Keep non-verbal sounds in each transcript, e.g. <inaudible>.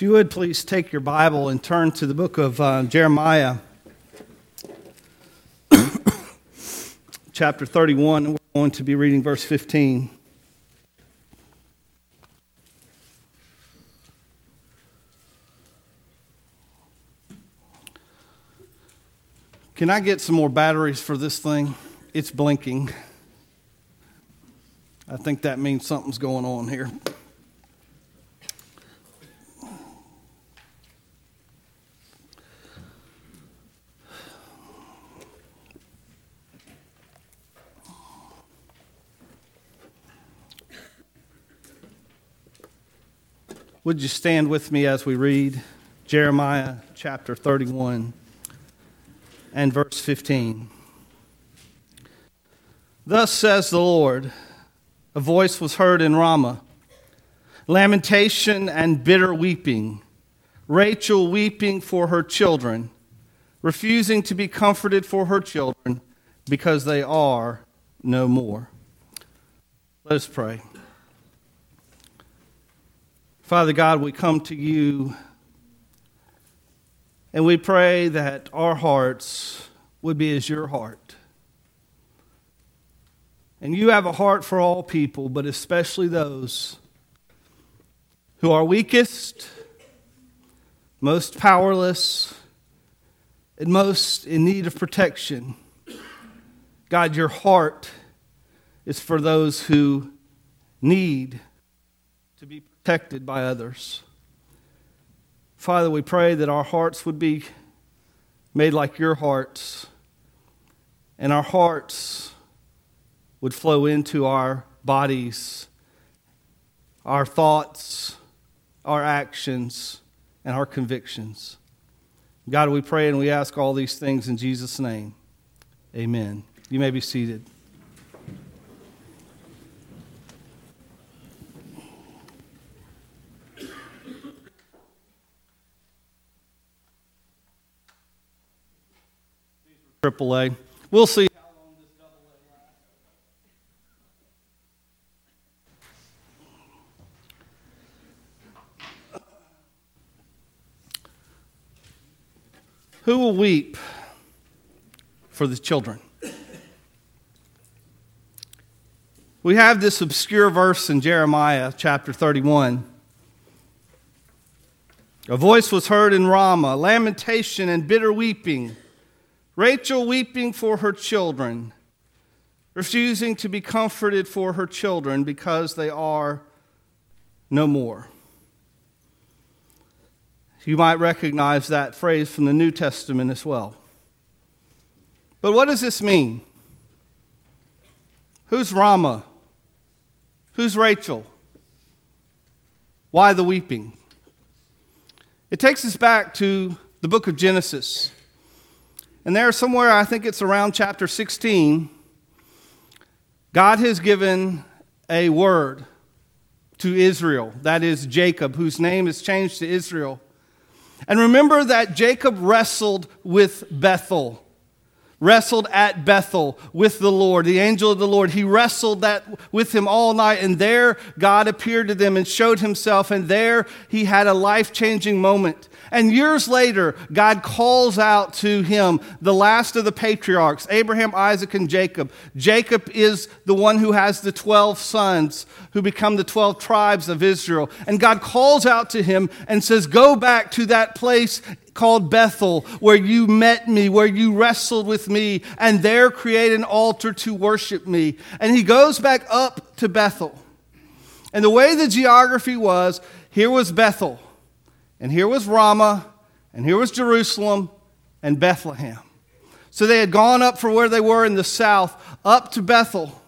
If you would please take your Bible and turn to the book of uh, Jeremiah, <coughs> chapter 31, and we're going to be reading verse 15. Can I get some more batteries for this thing? It's blinking. I think that means something's going on here. Would you stand with me as we read Jeremiah chapter 31? and verse 15. Thus says the Lord a voice was heard in Ramah, lamentation and bitter weeping, Rachel weeping for her children, refusing to be comforted for her children because they are no more. Let us pray. Father God, we come to you and we pray that our hearts would be as your heart. And you have a heart for all people, but especially those who are weakest, most powerless, and most in need of protection. God, your heart is for those who need protected by others. Father, we pray that our hearts would be made like your hearts, and our hearts would flow into our bodies, our thoughts, our actions, and our convictions. God, we pray and we ask all these things in Jesus' name. Amen. You may be seated. AAA. We'll see. Who will weep for the children? We have this obscure verse in Jeremiah chapter 31. A voice was heard in Ramah, lamentation and bitter weeping. Rachel weeping for her children, refusing to be comforted for her children because they are no more. You might recognize that phrase from the New Testament as well. But what does this mean? Who's Ramah? Who's Rachel? Why the weeping? It takes us back to the book of Genesis. And there, somewhere, I think it's around chapter 16, God has given a word to Israel, that is Jacob, whose name is changed to Israel. And remember that Jacob wrestled with Bethel, wrestled at Bethel with the Lord, the angel of the Lord. He wrestled that with him all night, and there God appeared to them and showed himself, and there he had a life changing moment. And years later, God calls out to him the last of the patriarchs Abraham, Isaac, and Jacob. Jacob is the one who has the 12 sons who become the 12 tribes of Israel. And God calls out to him and says, Go back to that place called Bethel, where you met me, where you wrestled with me, and there create an altar to worship me. And he goes back up to Bethel. And the way the geography was, here was Bethel. And here was Ramah, and here was Jerusalem and Bethlehem. So they had gone up from where they were in the south up to Bethel.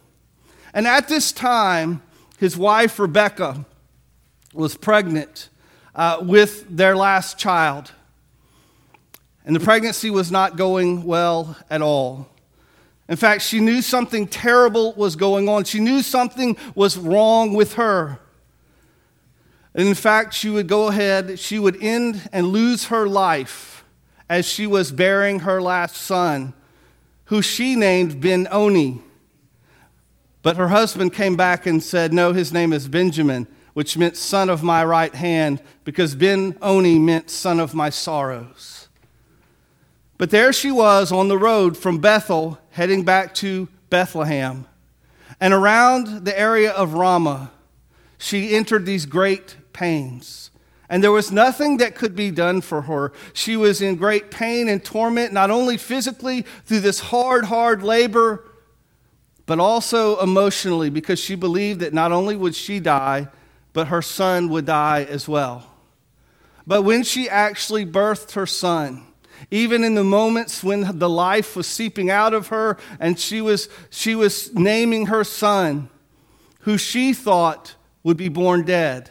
And at this time, his wife Rebecca was pregnant uh, with their last child. And the pregnancy was not going well at all. In fact, she knew something terrible was going on. She knew something was wrong with her. And in fact, she would go ahead, she would end and lose her life as she was bearing her last son, who she named Ben Oni. But her husband came back and said, No, his name is Benjamin. which meant son of my right hand, because Ben Oni meant son of my sorrows. But there she was on the road from Bethel, heading back to Bethlehem. And around the area of Ramah, she entered these great pains. And there was nothing that could be done for her. She was in great pain and torment, not only physically through this hard, hard labor, but also emotionally, because she believed that not only would she die, but her son would die as well. But when she actually birthed her son, even in the moments when the life was seeping out of her and she was, she was naming her son, who she thought would be born dead,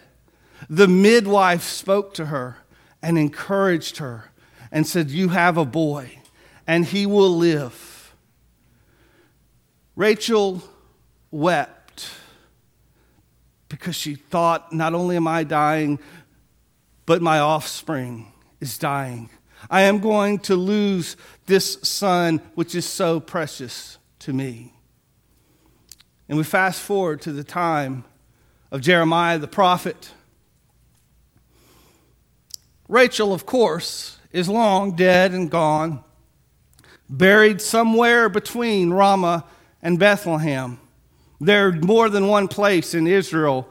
the midwife spoke to her and encouraged her and said, You have a boy, and he will live. Rachel wept because she thought, Not only am I dying, but my offspring is dying. I am going to lose this son, which is so precious to me. And we fast forward to the time of Jeremiah the prophet. Rachel, of course, is long dead and gone, buried somewhere between Ramah and Bethlehem. There are more than one place in Israel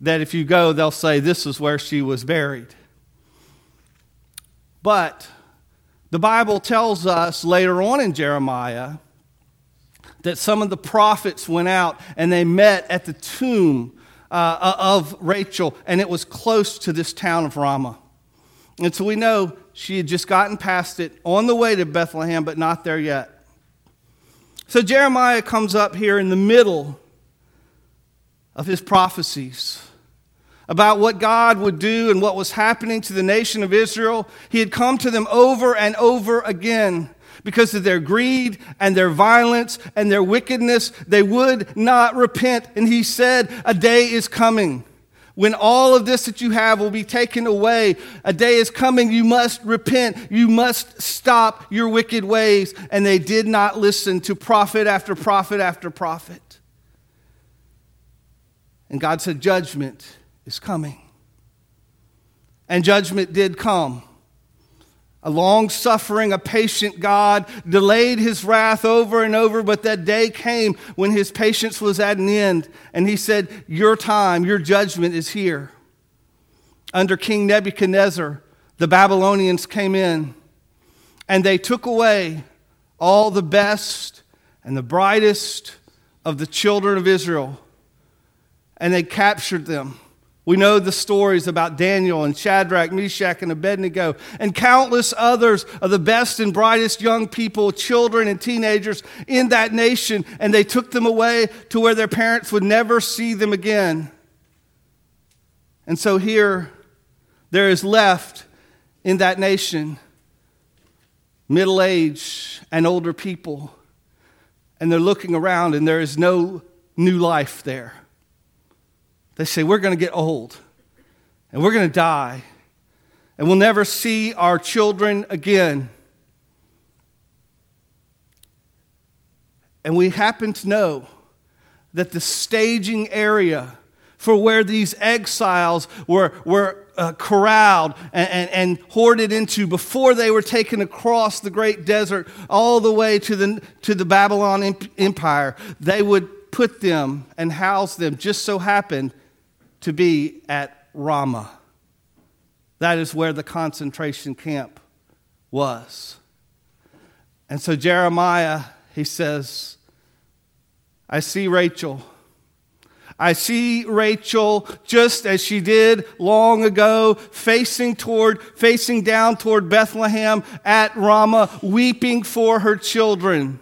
that if you go, they'll say this is where she was buried. But the Bible tells us later on in Jeremiah that some of the prophets went out and they met at the tomb uh, of Rachel, and it was close to this town of Ramah. And so we know she had just gotten past it on the way to Bethlehem, but not there yet. So Jeremiah comes up here in the middle of his prophecies about what God would do and what was happening to the nation of Israel. He had come to them over and over again. Because of their greed and their violence and their wickedness, they would not repent. And he said, A day is coming when all of this that you have will be taken away. A day is coming. You must repent. You must stop your wicked ways. And they did not listen to prophet after prophet after prophet. And God said, Judgment is coming. And judgment did come. A long suffering, a patient God delayed his wrath over and over, but that day came when his patience was at an end. And he said, Your time, your judgment is here. Under King Nebuchadnezzar, the Babylonians came in and they took away all the best and the brightest of the children of Israel and they captured them we know the stories about Daniel and Shadrach, Meshach, and Abednego, and countless others of the best and brightest young people, children, and teenagers in that nation, and they took them away to where their parents would never see them again. And so here, there is left in that nation middle aged and older people, and they're looking around, and there is no new life there. They say, We're going to get old and we're going to die and we'll never see our children again. And we happen to know that the staging area for where these exiles were, were uh, corralled and, and, and, hoarded into before they were taken across the great desert all the way to the, to the Babylon Empire, they would put them and house them, just so happened to be at Ramah. That is where the concentration camp was. And so Jeremiah, he says, I see Rachel. I see Rachel just as she did long ago, facing toward, facing down toward Bethlehem at Ramah, weeping for her children.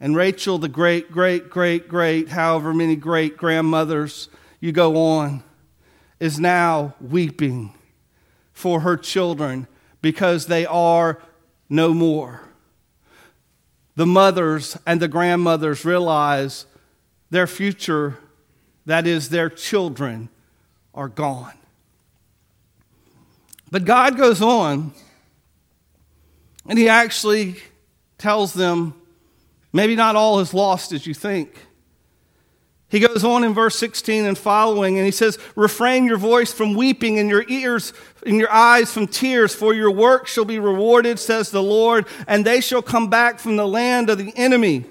And Rachel, the great, great, great, great, however many great grandmothers you go on, is now weeping for her children because they are no more. The mothers and the grandmothers realize their future, that is, their children, are gone. But God goes on and He actually tells them Maybe not all is lost as you think. He goes on in verse 16 and following, and he says, Refrain your voice from weeping and your ears and your eyes from tears, for your work shall be rewarded, says the Lord, and they shall come back from the land of the enemy.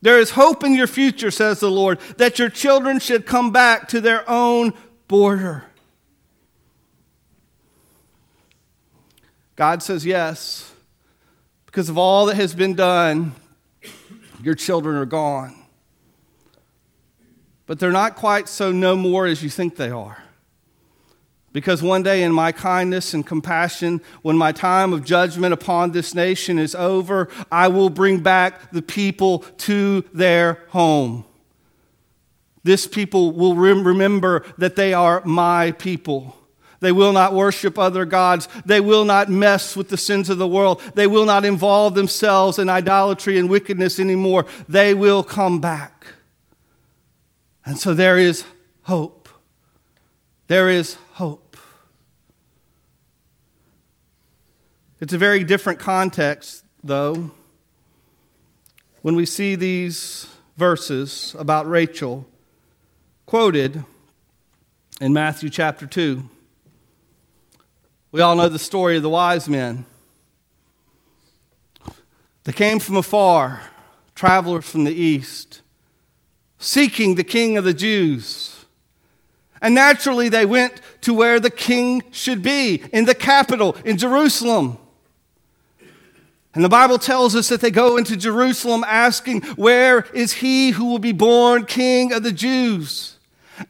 There is hope in your future, says the Lord, that your children should come back to their own border. God says yes. Because of all that has been done, your children are gone but they're not quite so no more as you think they are. Because one day, in my kindness and compassion, when my time of judgment upon this nation is over, I will bring back the people to their home. This people will remember that they are my people. They will not worship other gods. They will not mess with the sins of the world. They will not involve themselves in idolatry and wickedness anymore. They will come back. And so there is hope. There is hope. It's a very different context, though, when we see these verses about Rachel quoted in Matthew chapter 2. We all know the story of the wise men. They came from afar, travelers from the east seeking the king of the Jews. And naturally, they went to where the king should be, in the capital, in Jerusalem. And the Bible tells us that they go into Jerusalem asking, Where is he who will be born king of the Jews?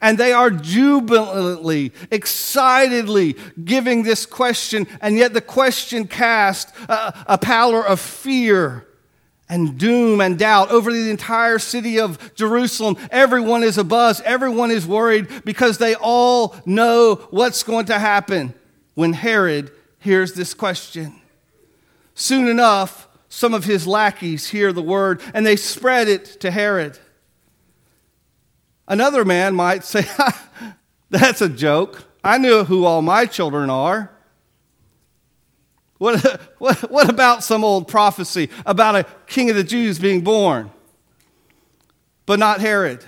And they are jubilantly, excitedly giving this question, and yet the question cast a, a pallor of fear and doom and doubt over the entire city of Jerusalem. Everyone is abuzz. Everyone is worried because they all know what's going to happen when Herod hears this question. Soon enough, some of his lackeys hear the word and they spread it to Herod. Another man might say, <laughs> That's a joke. I knew who all my children are. What, <laughs> what, what about some old prophecy about a king of the Jews being born? But not Herod.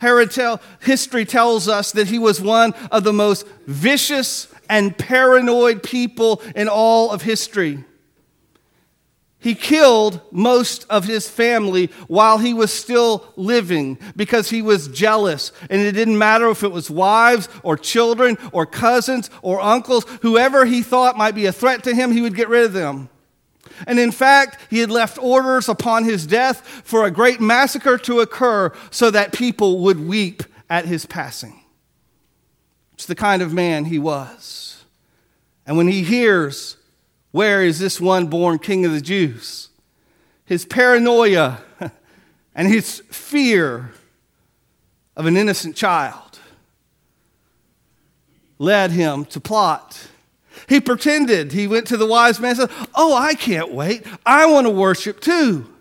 Herod tell, history tells us that he was one of the most vicious and paranoid people in all of history. He killed most of his family while he was still living because he was jealous. And it didn't matter if it was wives or children or cousins or uncles, whoever he thought might be a threat to him, he would get rid of them. And in fact, he had left orders upon his death for a great massacre to occur so that people would weep at his passing. It's the kind of man he was. And when he hears where is this one born king of the Jews? His paranoia <laughs> and his fear of an innocent child led him to plot. He pretended. He went to the wise man and said, Oh, I can't wait. I want to worship too.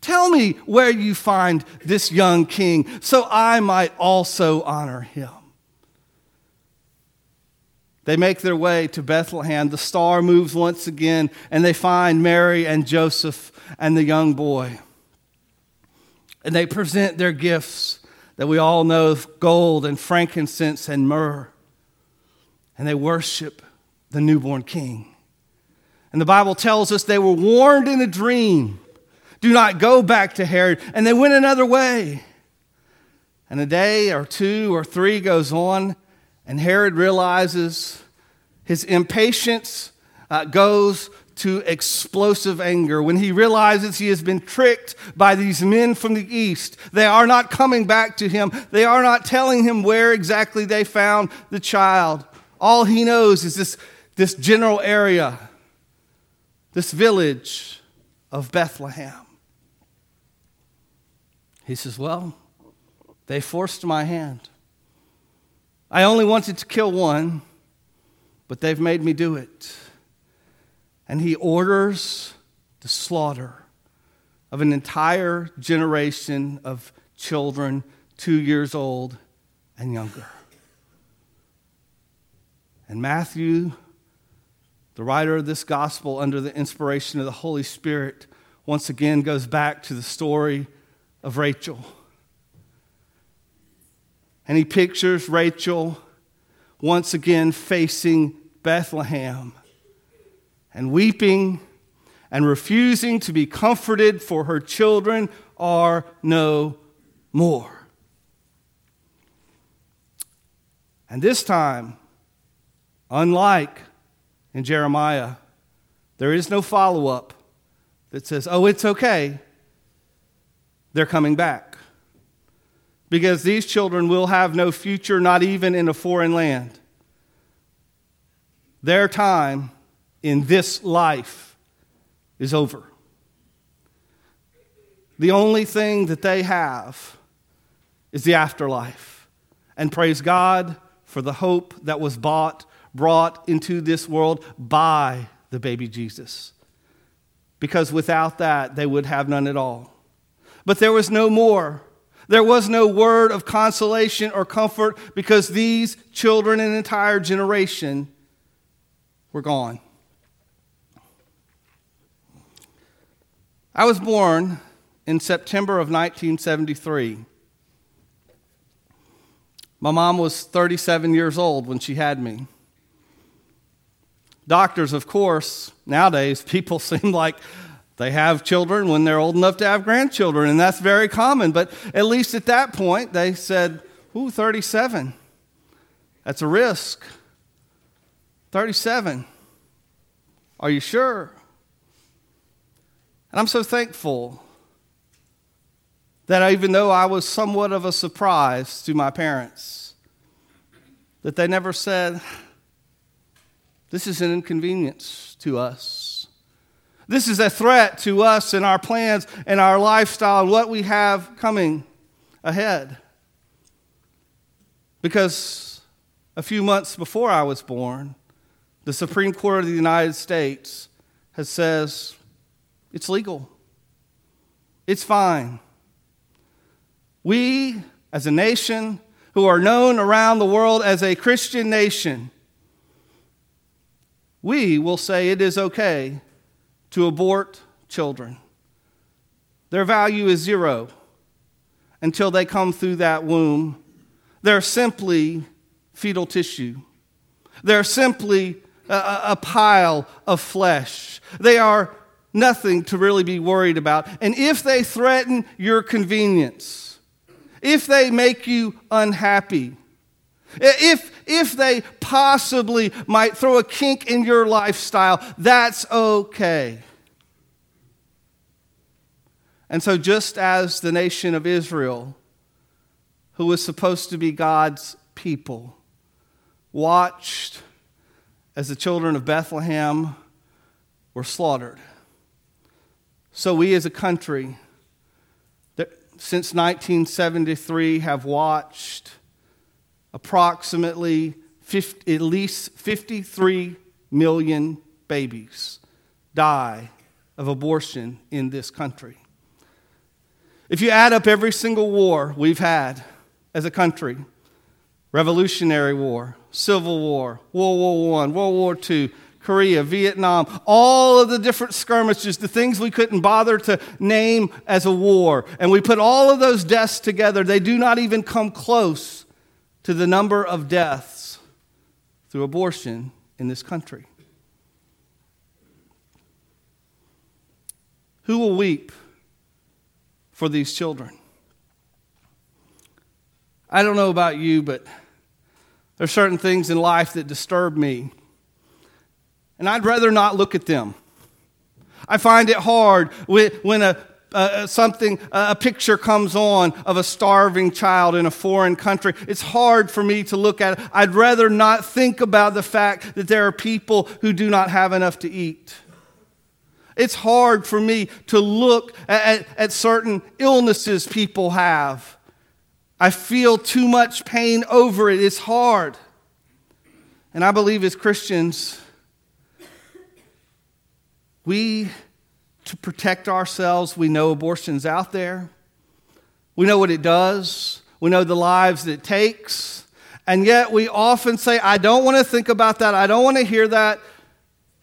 Tell me where you find this young king so I might also honor him. They make their way to Bethlehem. The star moves once again, and they find Mary and Joseph and the young boy. And they present their gifts that we all know of gold and frankincense and myrrh. And they worship the newborn king. And the Bible tells us they were warned in a dream do not go back to Herod. And they went another way. And a day or two or three goes on, and Herod realizes his impatience uh, goes to explosive anger when he realizes he has been tricked by these men from the east. They are not coming back to him, they are not telling him where exactly they found the child. All he knows is this, this general area, this village of Bethlehem. He says, Well, they forced my hand. I only wanted to kill one, but they've made me do it. And he orders the slaughter of an entire generation of children two years old and younger. And Matthew, the writer of this gospel, under the inspiration of the Holy Spirit, once again goes back to the story of Rachel. And he pictures Rachel once again facing Bethlehem and weeping and refusing to be comforted, for her children are no more. And this time, unlike in Jeremiah, there is no follow up that says, oh, it's okay. They're coming back. Because these children will have no future, not even in a foreign land. Their time in this life is over. The only thing that they have is the afterlife. And praise God for the hope that was bought, brought into this world by the baby Jesus. Because without that, they would have none at all. But there was no more. There was no word of consolation or comfort because these children, an entire generation, were gone. I was born in September of 1973. My mom was 37 years old when she had me. Doctors, of course, nowadays, <laughs> people seem like they have children when they're old enough to have grandchildren, and that's very common. But at least at that point, they said, Ooh, 37. That's a risk. 37. Are you sure? And I'm so thankful that even though I was somewhat of a surprise to my parents, that they never said, This is an inconvenience to us. This is a threat to us and our plans and our lifestyle and what we have coming ahead. Because a few months before I was born, the Supreme Court of the United States has says it's legal. It's fine. We, as a nation who are known around the world as a Christian nation, we will say it is okay to abort children. Their value is zero until they come through that womb. They're simply fetal tissue. They're simply a, a pile of flesh. They are nothing to really be worried about. And if they threaten your convenience, if they make you unhappy, if, if they possibly might throw a kink in your lifestyle, that's okay. And so, just as the nation of Israel, who was supposed to be God's people, watched as the children of Bethlehem were slaughtered. So, we as a country, that since 1973, have watched approximately 50, at least 53 million babies die of abortion in this country. If you add up every single war we've had as a country, Revolutionary War, Civil War, World War I, World War II, Korea, Vietnam, all of the different skirmishes, the things we couldn't bother to name as a war. And we put all of those deaths together. They do not even come close to the number of deaths through abortion in this country. Who will weep for these children? I don't know about you, but there are certain things in life that disturb me, and I'd rather not look at them. I find it hard when a uh, something, a picture comes on of a starving child in a foreign country. It's hard for me to look at it. I'd rather not think about the fact that there are people who do not have enough to eat. It's hard for me to look at, at certain illnesses people have I feel too much pain over it. It's hard. And I believe as Christians, we, to protect ourselves, we know abortion's out there. We know what it does. We know the lives that it takes. And yet we often say, I don't want to think about that. I don't want to hear that.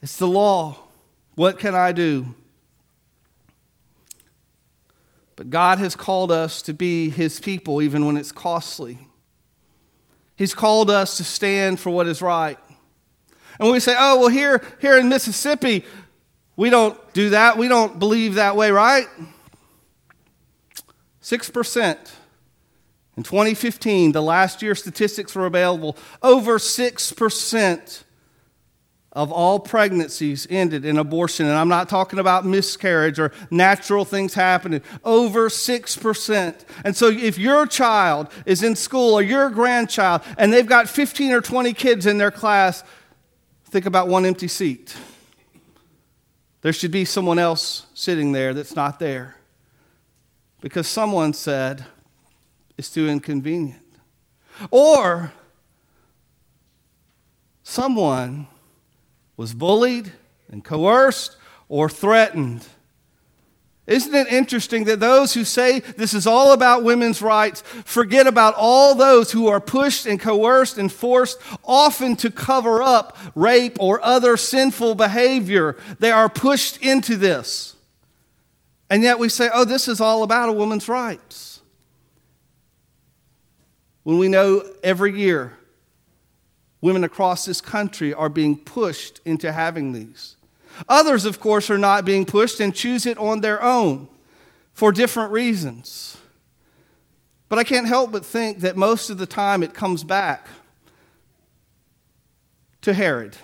It's the law. What can I do? But God has called us to be His people even when it's costly. He's called us to stand for what is right. And we say, oh, well, here, here in Mississippi, we don't do that. We don't believe that way, right? 6%. In 2015, the last year statistics were available, over 6% of all pregnancies ended in abortion. And I'm not talking about miscarriage or natural things happening. Over 6%. And so if your child is in school or your grandchild and they've got 15 or 20 kids in their class, think about one empty seat. There should be someone else sitting there that's not there because someone said it's too inconvenient. Or someone was bullied and coerced or threatened. Isn't it interesting that those who say this is all about women's rights forget about all those who are pushed and coerced and forced, often to cover up rape or other sinful behavior? They are pushed into this. And yet we say, oh, this is all about a woman's rights. When we know every year women across this country are being pushed into having these. Others, of course, are not being pushed and choose it on their own for different reasons. But I can't help but think that most of the time it comes back to Herod.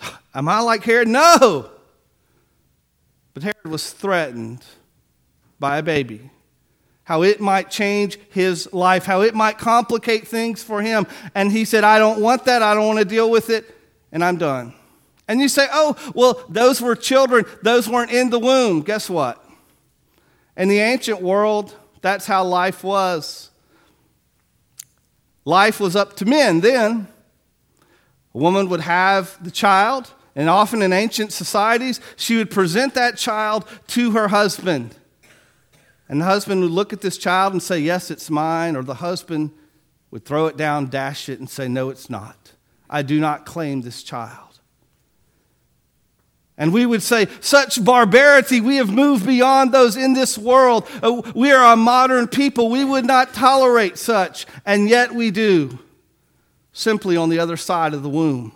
<sighs> Am I like Herod? No! But Herod was threatened by a baby how it might change his life, how it might complicate things for him. And he said, I don't want that. I don't want to deal with it. And I'm done. And you say, oh, well, those were children. Those weren't in the womb. Guess what? In the ancient world, that's how life was. Life was up to men then. A woman would have the child, and often in ancient societies, she would present that child to her husband. And the husband would look at this child and say, Yes, it's mine. Or the husband would throw it down, dash it, and say, No, it's not. I do not claim this child. And we would say, Such barbarity, we have moved beyond those in this world. Uh, we are a modern people. We would not tolerate such. And yet we do, simply on the other side of the womb.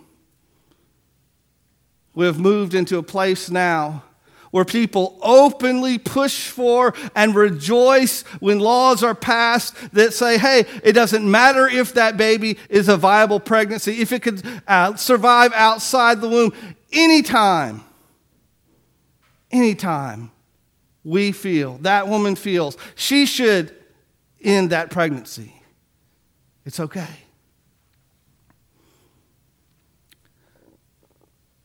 We have moved into a place now where people openly push for and rejoice when laws are passed that say, hey, it doesn't matter if that baby is a viable pregnancy, if it could uh, survive outside the womb, anytime, anytime we feel, that woman feels, she should end that pregnancy. It's okay.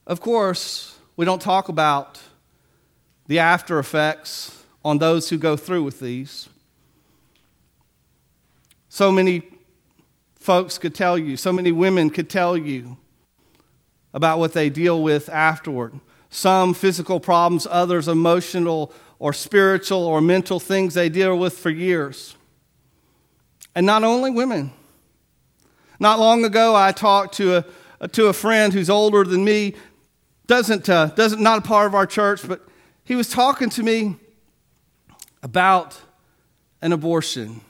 Of course, we don't talk about the after effects on those who go through with these. So many folks could tell you, so many women could tell you about what they deal with afterward. Some physical problems, others emotional or spiritual or mental things they deal with for years. And not only women. Not long ago, I talked to a, to a friend who's older than me, doesn't, uh, doesn't, not a part of our church, but he was talking to me about an abortion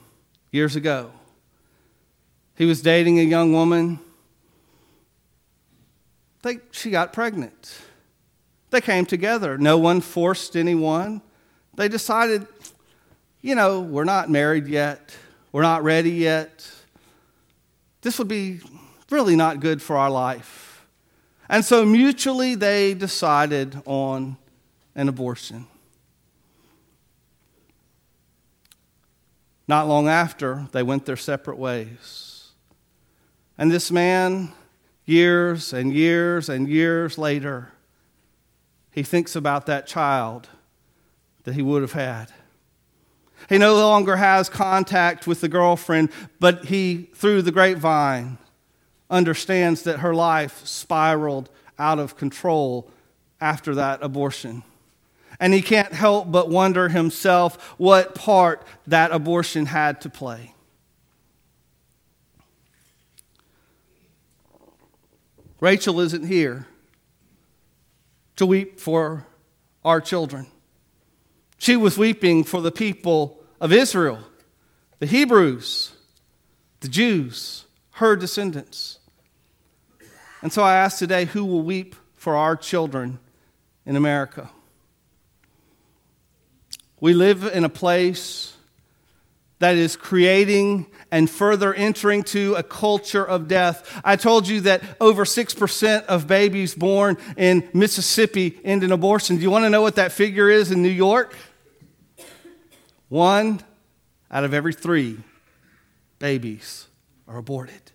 years ago. He was dating a young woman. They, she got pregnant. They came together. No one forced anyone. They decided, you know, we're not married yet. We're not ready yet. This would be really not good for our life. And so mutually they decided on an abortion. Not long after, they went their separate ways. And this man, years and years and years later, he thinks about that child that he would have had. He no longer has contact with the girlfriend, but he, through the grapevine, understands that her life spiraled out of control after that abortion and he can't help but wonder himself what part that abortion had to play. Rachel isn't here to weep for our children. She was weeping for the people of Israel, the Hebrews, the Jews, her descendants. And so I ask today who will weep for our children in America? We live in a place that is creating and further entering to a culture of death. I told you that over 6% of babies born in Mississippi end in abortion. Do you want to know what that figure is in New York? One out of every three babies are aborted.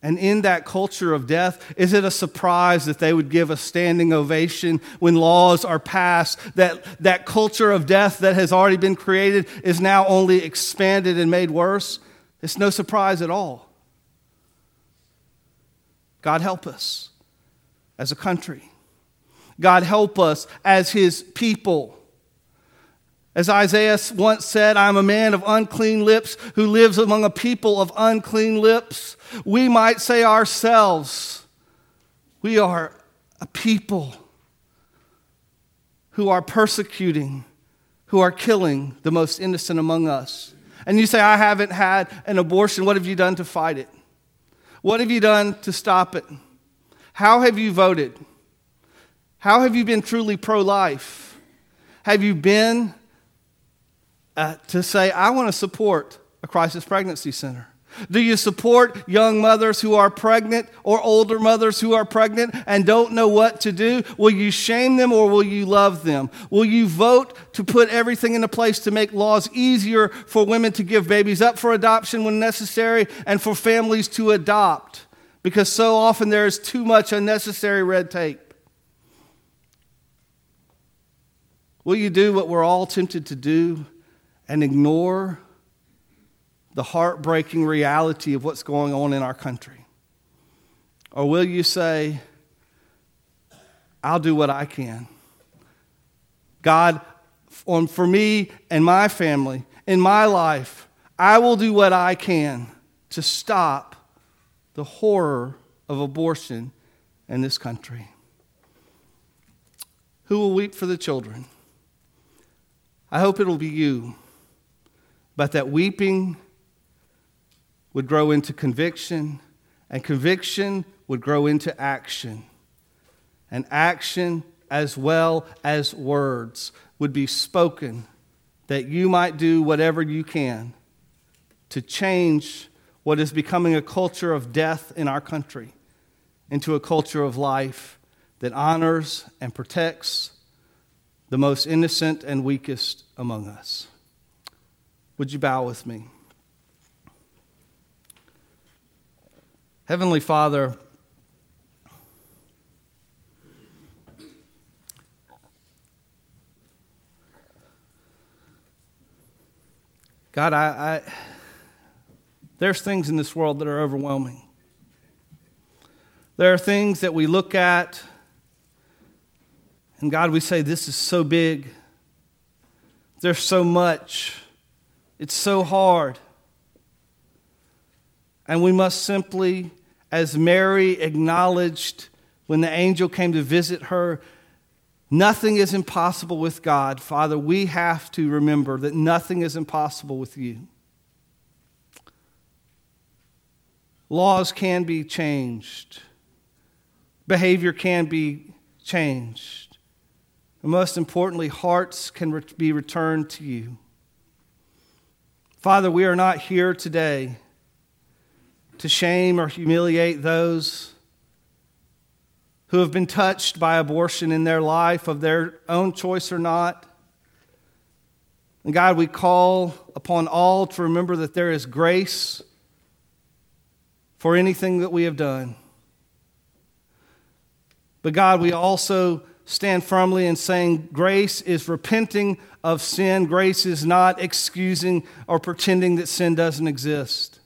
And in that culture of death, is it a surprise that they would give a standing ovation when laws are passed? That that culture of death that has already been created is now only expanded and made worse? It's no surprise at all. God help us as a country. God help us as his people. As Isaiah once said, I'm a man of unclean lips who lives among a people of unclean lips. We might say ourselves, we are a people who are persecuting, who are killing the most innocent among us. And you say, I haven't had an abortion. What have you done to fight it? What have you done to stop it? How have you voted? How have you been truly pro life? Have you been uh, to say, I want to support a crisis pregnancy center? Do you support young mothers who are pregnant or older mothers who are pregnant and don't know what to do? Will you shame them or will you love them? Will you vote to put everything into place to make laws easier for women to give babies up for adoption when necessary and for families to adopt? Because so often there is too much unnecessary red tape. Will you do what we're all tempted to do? And ignore the heartbreaking reality of what's going on in our country? Or will you say, I'll do what I can? God, for me and my family, in my life, I will do what I can to stop the horror of abortion in this country. Who will weep for the children? I hope it'll be you but that weeping would grow into conviction, and conviction would grow into action. And action, as well as words, would be spoken that you might do whatever you can to change what is becoming a culture of death in our country into a culture of life that honors and protects the most innocent and weakest among us. Would you bow with me? Heavenly Father, God, I, I, there's things in this world that are overwhelming. There are things that we look at, and God, we say, This is so big. There's so much. It's so hard. And we must simply, as Mary acknowledged when the angel came to visit her, nothing is impossible with God. Father, we have to remember that nothing is impossible with you. Laws can be changed, behavior can be changed. And most importantly, hearts can be returned to you. Father, we are not here today to shame or humiliate those who have been touched by abortion in their life, of their own choice or not. And God, we call upon all to remember that there is grace for anything that we have done. But God, we also stand firmly in saying grace is repenting of sin. Grace is not excusing or pretending that sin doesn't exist.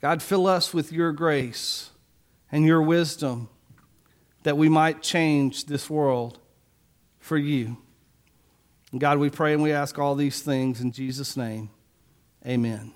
God, fill us with your grace and your wisdom that we might change this world for you. And God, we pray and we ask all these things in Jesus' name. Amen.